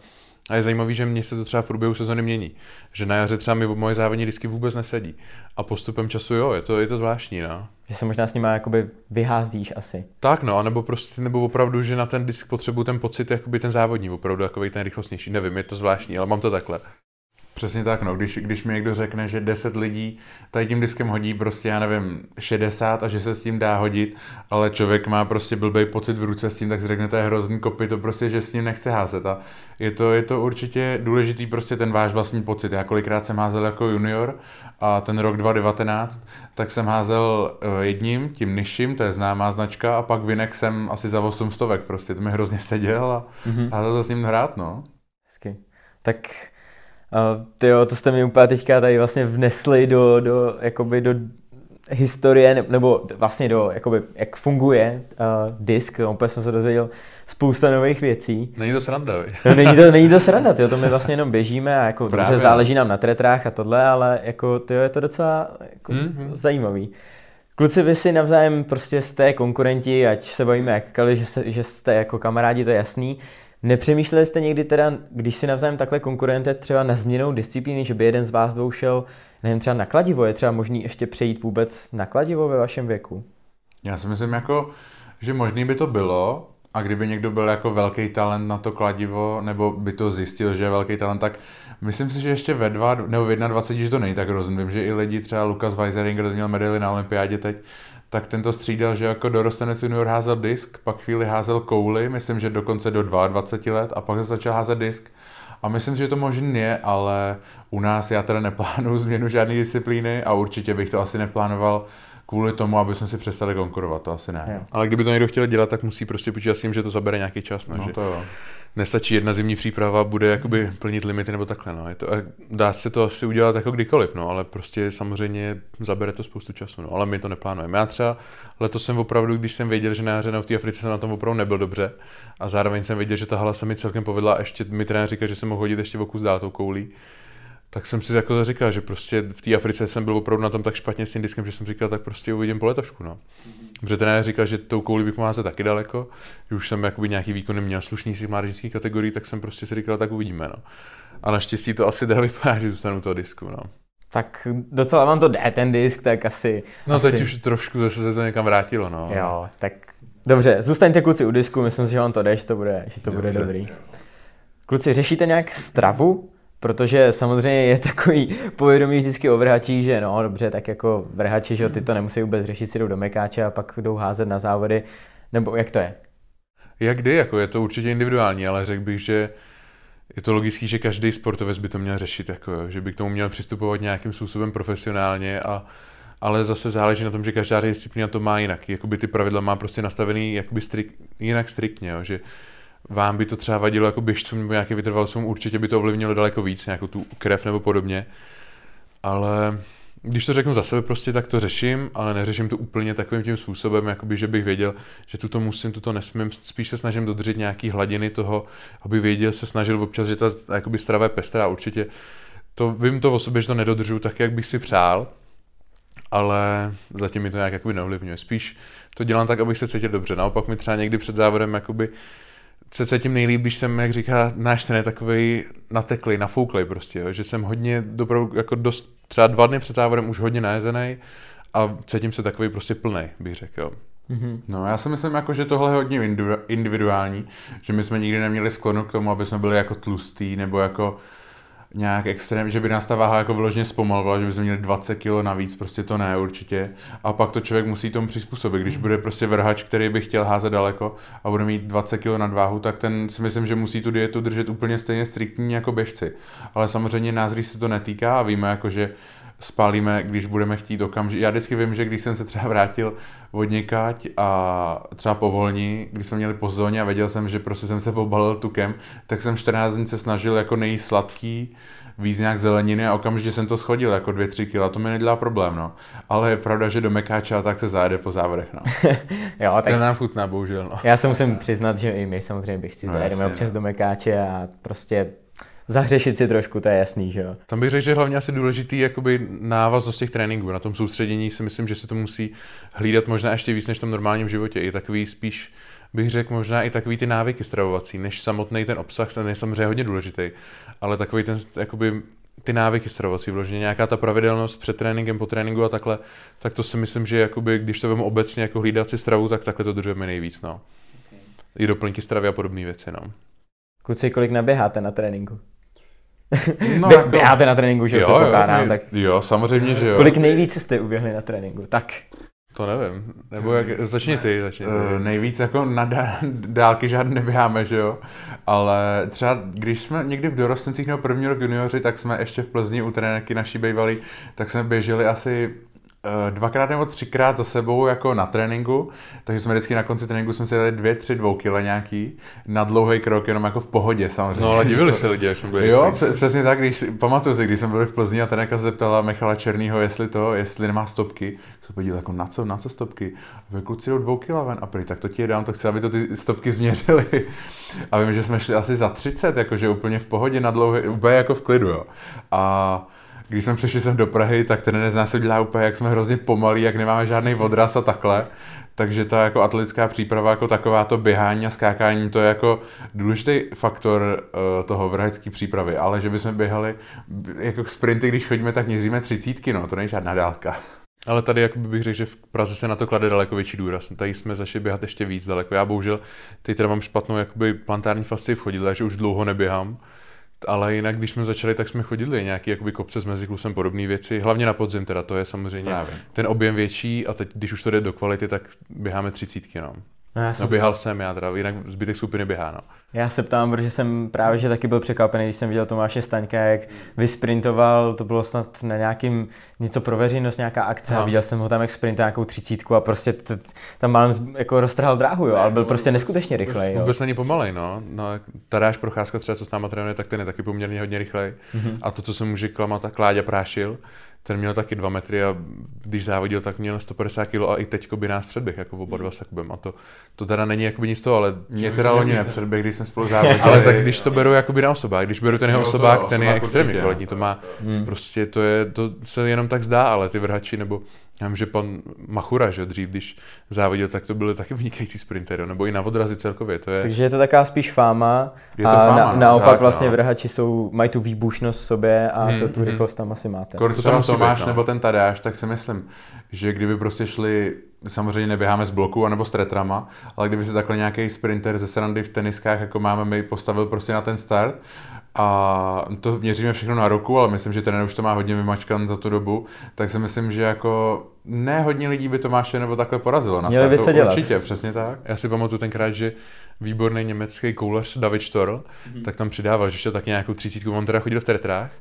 A je zajímavý, že mně se to třeba v průběhu sezóny mění. Že na jaře třeba mi moje závodní disky vůbec nesedí. A postupem času jo, je to, je to zvláštní, no. Že se možná s nimi jakoby vyházíš asi. Tak no, anebo prostě, nebo opravdu, že na ten disk potřebuju ten pocit, jakoby ten závodní, opravdu jako ten rychlostnější. Nevím, je to zvláštní, ale mám to takhle. Přesně tak, no. Když, když mi někdo řekne, že 10 lidí tady tím diskem hodí prostě, já nevím, 60 a že se s tím dá hodit, ale člověk má prostě blbý pocit v ruce s tím, tak si řekne, to je hrozný kopy, to prostě, že s ním nechce házet. A je to, je to určitě důležitý prostě ten váš vlastní pocit. Já kolikrát jsem házel jako junior a ten rok 2019, tak jsem házel eh, jedním, tím nižším, to je známá značka, a pak Vinek jsem asi za 800, prostě to mi hrozně seděl a mm-hmm. házel s ním hrát, no. Hezky. Tak Uh, tyjo, to jste mi úplně teďka tady vlastně vnesli do, do, jakoby do historie, nebo vlastně do, jakoby, jak funguje uh, disk, no, úplně jsem se dozvěděl spousta nových věcí. Není to sranda, no, není, to, není to sranda, tyjo, to my vlastně jenom běžíme a jako dobře, záleží nám na tretrách a tohle, ale jako, tyjo, je to docela jako, mm-hmm. zajímavý. Kluci, vy si navzájem prostě jste konkurenti, ať se bavíme jakkoliv, že, se, že jste jako kamarádi, to je jasný. Nepřemýšleli jste někdy teda, když si navzájem takhle konkurente třeba na změnou disciplíny, že by jeden z vás dvou šel, nevím, třeba na kladivo, je třeba možný ještě přejít vůbec na kladivo ve vašem věku? Já si myslím jako, že možný by to bylo, a kdyby někdo byl jako velký talent na to kladivo, nebo by to zjistil, že je velký talent, tak myslím si, že ještě ve dva, nebo v 21, že to není tak rozumím, že i lidi, třeba Lukas Weiseringer, měl medaili na olympiádě teď, tak tento střídal, že jako dorostenec junior házel disk, pak chvíli házel kouli, myslím, že dokonce do 22 let a pak se začal házet disk. A myslím že to možný je, ale u nás já teda neplánuju změnu žádné disciplíny a určitě bych to asi neplánoval kvůli tomu, aby jsme si přestali konkurovat, to asi ne. Jo. Ale kdyby to někdo chtěl dělat, tak musí prostě počítat s tím, že to zabere nějaký čas. No, no že... to jo nestačí jedna zimní příprava, bude jakoby plnit limity nebo takhle. No. Je to, dá se to asi udělat jako kdykoliv, no, ale prostě samozřejmě zabere to spoustu času, no, ale my to neplánujeme. Já třeba letos jsem opravdu, když jsem věděl, že na jaře v té Africe jsem na tom opravdu nebyl dobře a zároveň jsem věděl, že ta hala se mi celkem povedla a ještě mi trenér říká, že jsem mohl hodit ještě o kus dál tou koulí tak jsem si jako říkal, že prostě v té Africe jsem byl opravdu na tom tak špatně s tím diskem, že jsem říkal, tak prostě uvidím po letošku. No. Protože ten říkal, že tou kouli bych mohl taky daleko, že už jsem jakoby nějaký výkon neměl slušný si mládežnických kategorií, tak jsem prostě si říkal, tak uvidíme. No. A naštěstí to asi dá vypadá, že zůstanu toho disku. No. Tak docela vám to jde ten disk, tak asi... No asi... teď už trošku zase se to někam vrátilo, no. Jo, tak Dobře, zůstaňte kluci u disku, myslím si, že on to jde, že to bude, že to bude dobrý. Kluci, řešíte nějak stravu? Protože samozřejmě je takový povědomí vždycky o vrhačích, že no dobře, tak jako vrhači, že ty to nemusí vůbec řešit, si jdou do mekáče a pak jdou házet na závody, nebo jak to je? Jak kdy, jako je to určitě individuální, ale řekl bych, že je to logický, že každý sportovec by to měl řešit, jako, že by k tomu měl přistupovat nějakým způsobem profesionálně, a, ale zase záleží na tom, že každá disciplína to má jinak. Jakoby ty pravidla má prostě nastavený jakoby strik, jinak striktně, jo, že vám by to třeba vadilo jako běžcům nebo nějakým vytrvalcům, určitě by to ovlivnilo daleko víc, nějakou tu krev nebo podobně. Ale když to řeknu za sebe prostě, tak to řeším, ale neřeším to úplně takovým tím způsobem, jakoby, že bych věděl, že tuto musím, tuto nesmím, spíš se snažím dodržet nějaký hladiny toho, aby věděl, se snažil občas, že ta jakoby strava je pestrá, určitě to, vím to o sobě, že to nedodržu tak, jak bych si přál, ale zatím mi to nějak jakoby neovlivňuje. Spíš to dělám tak, abych se cítil dobře. Naopak mi třeba někdy před závodem jakoby se cítím nejlíp, když jsem, jak říká náš ten, takový nateklý, nafouklej prostě, jo? že jsem hodně, dopravdu, jako dost, třeba dva dny před závodem už hodně najezený a cítím se takový prostě plný, bych řekl. Jo. Mm-hmm. No já si myslím, jako, že tohle je hodně individuální, že my jsme nikdy neměli sklonu k tomu, aby jsme byli jako tlustý nebo jako nějak extrém, že by nás ta váha jako vyloženě zpomalovala, že by jsme měli 20 kg navíc, prostě to ne určitě. A pak to člověk musí tomu přizpůsobit. Když bude prostě vrhač, který by chtěl házet daleko a bude mít 20 kg nadváhu, tak ten si myslím, že musí tu dietu držet úplně stejně striktní jako běžci. Ale samozřejmě nás, když se to netýká a víme, jako, že spálíme, když budeme chtít okamžitě. Já vždycky vím, že když jsem se třeba vrátil od někať a třeba po volní, když jsme měli po zóně a věděl jsem, že prostě jsem se obalil tukem, tak jsem 14 dní se snažil jako nejíst sladký, víc nějak zeleniny a okamžitě jsem to schodil jako 2-3 kg, to mi nedělá problém, no. Ale je pravda, že do mekáča tak se zajede po závodech, no. jo, tak... To nám chutná, bohužel, no. Já se musím přiznat, že i my samozřejmě bych si no, zajedeme občas no. do mekáče a prostě zahřešit si trošku, to je jasný, že jo. Tam bych řekl, že hlavně asi důležitý jakoby návaznost těch tréninků. Na tom soustředění si myslím, že se to musí hlídat možná ještě víc než v tom normálním životě. I takový spíš bych řekl možná i takový ty návyky stravovací, než samotný ten obsah, ten je samozřejmě hodně důležitý, ale takový ten, jakoby, ty návyky stravovací, vloženě nějaká ta pravidelnost před tréninkem, po tréninku a takhle, tak to si myslím, že jakoby, když to vemu obecně jako hlídat si stravu, tak takhle to držíme nejvíc. No. I doplňky stravy a podobné věci. No. Kluci, kolik naběháte na tréninku? No, Bě- jako... Běháte na tréninku, že jo, pokládám, tak... Jo, samozřejmě, že jo. Kolik nejvíce jste uběhli na tréninku? Tak. To nevím. Nebo jak, začni ty, začni ty. Uh, nejvíc jako na dálky žádný neběháme, že jo. Ale třeba když jsme někdy v dorostencích nebo první rok junioři, tak jsme ještě v Plzni u trenérky naší bývalý, tak jsme běželi asi dvakrát nebo třikrát za sebou jako na tréninku, takže jsme vždycky na konci tréninku jsme si dali dvě, tři dvoukyle nějaký na dlouhý krok, jenom jako v pohodě samozřejmě. No ale divili se lidi, jak jsme byli. Jo, přesně tak, když, pamatuju si, když jsme byli v Plzni a trenérka se zeptala Michala Černýho, jestli to, jestli nemá stopky, se podíval jako na co, na co stopky. A vy kluci jdou dvou kila ven a prý, tak to ti je dám, to chci, aby to ty stopky změřili. A vím, že jsme šli asi za 30, jakože úplně v pohodě na dlouhý, úplně jako v klidu, jo. A když jsme přišli sem do Prahy, tak ten z nás udělá úplně, jak jsme hrozně pomalí, jak nemáme žádný odraz a takhle. Takže ta jako atletická příprava, jako taková to běhání a skákání, to je jako důležitý faktor uh, toho vrhecké přípravy, ale že bychom běhali jako sprinty, když chodíme, tak měříme třicítky, no, to není žádná dálka. Ale tady jako bych řekl, že v Praze se na to klade daleko větší důraz. Tady jsme začali běhat ještě víc daleko. Já bohužel teď teda mám špatnou jakoby plantární fascii v chodidle, takže už dlouho neběhám ale jinak, když jsme začali, tak jsme chodili nějaký jakoby kopce s meziklusem, podobné věci, hlavně na podzim teda, to je samozřejmě Právě. ten objem větší a teď, když už to jde do kvality, tak běháme třicítky, no. No, já no běhal jsem já teda, jinak zbytek skupiny běhá, no. Já se ptám, protože jsem právě že taky byl překvapený, když jsem viděl Tomáše Staňka, jak vysprintoval, to bylo snad na nějakým něco pro veřejnost, nějaká akce no. a viděl jsem ho tam jak sprintuje nějakou třicítku a prostě t, tam mám jako roztrhal dráhu, jo, ale byl prostě neskutečně rychlej. Vůbec není pomalej, no. no Tadáš Procházka třeba, co s náma trénuje, tak ten je taky poměrně hodně rychlej. Mm-hmm. A to, co se může klamat, tak Kláďa prášil, ten měl taky dva metry a když závodil, tak měl 150 kg a i teď by nás předběh, jako oba dva s A to, to teda není jakoby nic toho, ale... Mě teda loni nepředběh, když jsme spolu závodili. ale tak když to beru jakoby na osobák, když beru ten jeho osobák, ten je extrémně kvalitní, to má, hmm. prostě to je, to se jenom tak zdá, ale ty vrhači nebo já vím, že pan Machura, že dřív, když závodil, tak to byly taky vynikající sprinter, nebo i na odrazy celkově. To je... Takže je to taková spíš fáma. Je to a fáma, na, no, naopak tak, vlastně no. vrhači jsou, mají tu výbušnost v sobě a hmm, to, tu hmm. rychlost tam asi máte. Když to tam Tomáš no. nebo ten Tadáš, tak si myslím, že kdyby prostě šli samozřejmě neběháme z bloku anebo s tretrama, ale kdyby se takhle nějaký sprinter ze srandy v teniskách, jako máme my, postavil prostě na ten start a to měříme všechno na roku, ale myslím, že ten už to má hodně vymačkan za tu dobu, tak si myslím, že jako ne hodně lidí by Tomáše nebo takhle porazilo na Měli by startu. co dělat. Určitě, přesně tak. Já si pamatuju tenkrát, že výborný německý koulař David Storl, mm-hmm. tak tam přidával, že ještě tak nějakou třicítku, on teda chodil v teretrách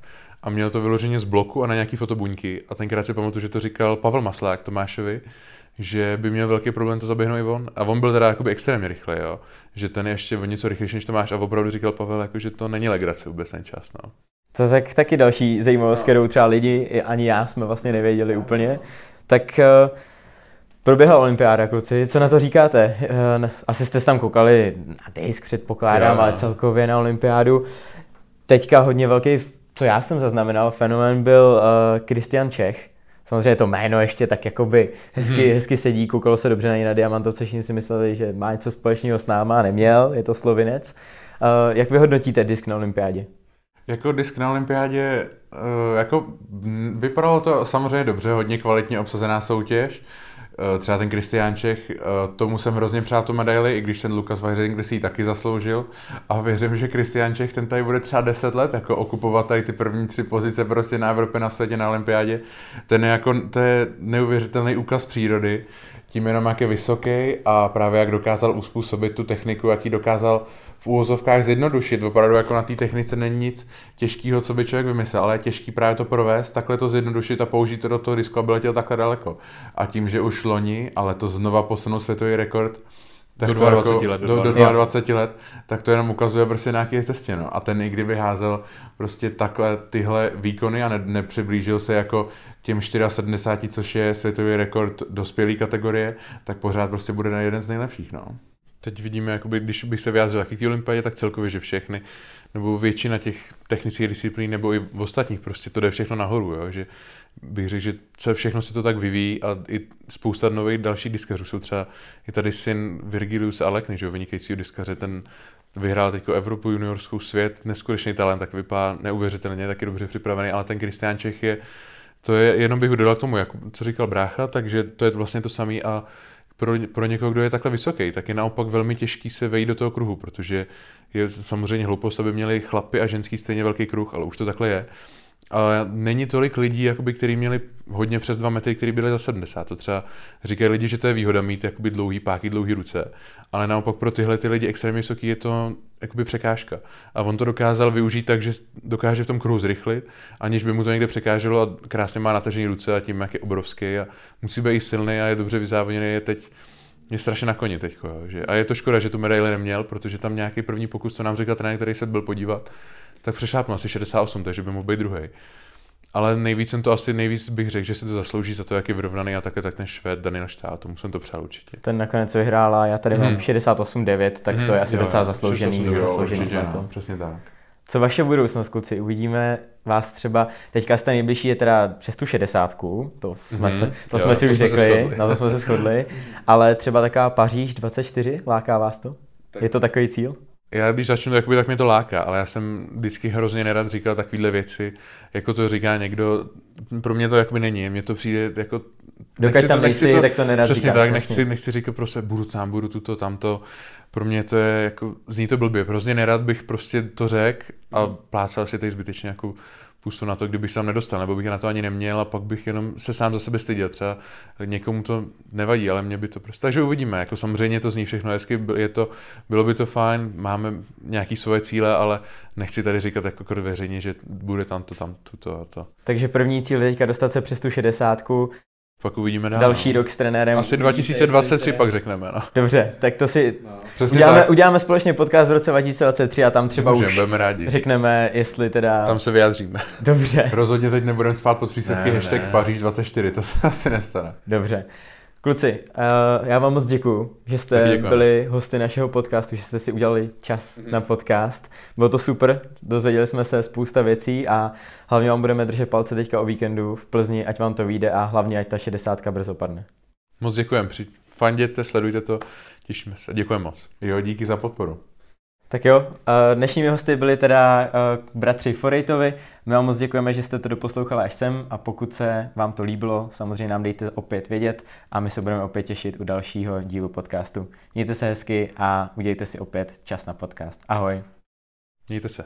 a měl to vyloženě z bloku a na nějaký fotobuňky. A tenkrát si pamatuju, že to říkal Pavel Maslák Tomášovi, že by měl velký problém to zaběhnout i on. A on byl teda jakoby extrémně rychlý, jo. Že ten je ještě o něco rychlejší než Tomáš a opravdu říkal Pavel, jako, že to není legrace vůbec ten čas, no. To je tak, taky další zajímavost, kterou třeba lidi, i ani já jsme vlastně nevěděli úplně. Tak uh, proběhla olympiáda, kluci, co na to říkáte? Uh, asi jste tam koukali na disk, předpokládám, Jo. ale celkově na olympiádu. Teďka hodně velký, co já jsem zaznamenal, fenomén byl uh, Christian Čech. Samozřejmě to jméno ještě tak jakoby hezky, hmm. hezky sedí, koukalo se dobře na něj na Diamantovce, všichni si mysleli, že má něco společného s náma, neměl, je to slovinec. Uh, jak vyhodnotíte disk na olympiádě? Jako disk na olympiádě, eh, jako vypadalo to samozřejmě dobře, hodně kvalitně obsazená soutěž. Eh, Třeba ten Kristián Čech, eh, tomu jsem hrozně přál tu medaili, i když ten Lukas Vajřin si ji taky zasloužil. A věřím, že Kristián Čech ten tady bude třeba 10 let, jako okupovat tady ty první tři pozice prostě na Evropě, na světě, na olympiádě. Ten je jako, to je neuvěřitelný úkaz přírody, tím jenom jak je vysoký a právě jak dokázal uspůsobit tu techniku, jak ji dokázal v úvozovkách zjednodušit. Opravdu jako na té technice není nic těžkého, co by člověk vymyslel, ale je těžký právě to provést, takhle to zjednodušit a použít to do toho disku, aby letěl takhle daleko. A tím, že už loni, ale to znova posunul světový rekord, tak Do to 22 jako, let, do Do, do 22. 22 let, tak to jenom ukazuje prostě nějaké cestě. No. A ten i kdyby házel prostě takhle tyhle výkony a ne, nepřiblížil se jako těm 74, což je světový rekord dospělé kategorie, tak pořád prostě bude na jeden z nejlepších. No. Teď vidíme, jakoby, když bych se vyjádřil taky k té olympiádě, tak celkově, že všechny, nebo většina těch technických disciplín, nebo i v ostatních, prostě to jde všechno nahoru, jo? že bych řekl, že co všechno se to tak vyvíjí a i spousta nových dalších diskařů jsou třeba, je tady syn Virgilius Alekny, že jo, vynikajícího diskaře, ten vyhrál teď Evropu juniorskou svět, neskutečný talent, tak vypadá neuvěřitelně, taky dobře připravený, ale ten Kristián Čech je, to je, jenom bych ho dodal k tomu, jak, co říkal brácha, takže to je vlastně to samé a pro, pro někoho, kdo je takhle vysoký, tak je naopak velmi těžký se vejít do toho kruhu, protože je samozřejmě hloupost, aby měli chlapy a ženský stejně velký kruh, ale už to takhle je. A není tolik lidí, jakoby, kteří měli hodně přes dva metry, kteří byli za 70. To třeba říkají lidi, že to je výhoda mít jakoby dlouhý páky, dlouhý ruce, ale naopak pro tyhle ty lidi extrémně vysoký je to jakoby překážka. A on to dokázal využít tak, že dokáže v tom kruhu zrychlit, aniž by mu to někde překáželo a krásně má natažený ruce a tím, jak je obrovský a musí být i silný a je dobře vyzávoděný, je teď je strašně na koni teď. Že? A je to škoda, že tu medaili neměl, protože tam nějaký první pokus, co nám říkal trenér, který se byl podívat, tak přešápnul asi 68, takže by mohl být druhý. Ale nejvíc jsem to asi, nejvíc bych řekl, že si to zaslouží za to, jak je vyrovnaný a také tak ten Švéd Daniel Štát, tomu jsem to přál určitě. Ten nakonec vyhrála, já tady mám Mhm. 68,9, tak to je asi jo, docela zasloužený, 68,9, Jo, zasloužený určitě, no, přesně tak. Co vaše budoucnost, kluci? Uvidíme vás třeba, teďka jste nejbližší je teda přes tu šedesátku, to jsme, Mhm. se, to Jo, jsme si to už jsme řekli, na to jsme se shodli, ale třeba taková Paříž 24, láká vás to? Je to takový cíl? Já když začnu, jakoby, tak mě to láká, ale já jsem vždycky hrozně nerad říkal takovéhle věci, jako to říká někdo, pro mě to jakoby není, mně to přijde jako... Dokud tam to, nejsi, tak to nerad Přesně říkáš, tak, nechci, nechci říkat prostě budu tam, budu tuto, tamto. Pro mě to je jako, zní to blbě, hrozně nerad bych prostě to řekl a plácal si tady zbytečně jako pustu na to, kdybych se tam nedostal, nebo bych na to ani neměl a pak bych jenom se sám za sebe styděl. Třeba někomu to nevadí, ale mě by to prostě. Takže uvidíme. Jako samozřejmě to zní všechno hezky, je to, bylo by to fajn, máme nějaký svoje cíle, ale nechci tady říkat jako krv veřejně, že bude tam to, tam to, to to. Takže první cíl je teďka dostat se přes tu šedesátku, Pak uvidíme dál. další no. rok s trenérem. Asi 2023 pak řekneme, no. Dobře, tak to si Přesně uděláme, tak. uděláme společně podcast v roce 2023 a tam třeba Můžeme, už budeme rádi. řekneme, jestli teda... Tam se vyjádříme. Dobře. Rozhodně teď nebudeme spát pod přísevky Ne, hashtag ne. Paříž 24, to se asi nestane. Dobře. Kluci, uh, já vám moc děkuju, že jste byli hosty našeho podcastu, že jste si udělali čas Mhm. na podcast. Bylo to super, dozvěděli jsme se spousta věcí a hlavně vám budeme držet palce teďka o víkendu v Plzni, ať vám to vyjde a hlavně ať ta 60 brzo padne. Moc děkujeme. Při... Fanděte, sledujte to, těšíme se. Děkujeme moc. Jo, díky za podporu. Tak jo, dnešními hosty byli teda bratři Forejtovi. My vám moc děkujeme, že jste to doposlouchali až sem a pokud se vám to líbilo, samozřejmě nám dejte opět vědět a my se budeme opět těšit u dalšího dílu podcastu. Mějte se hezky a udějte si opět čas na podcast. Ahoj. Mějte se.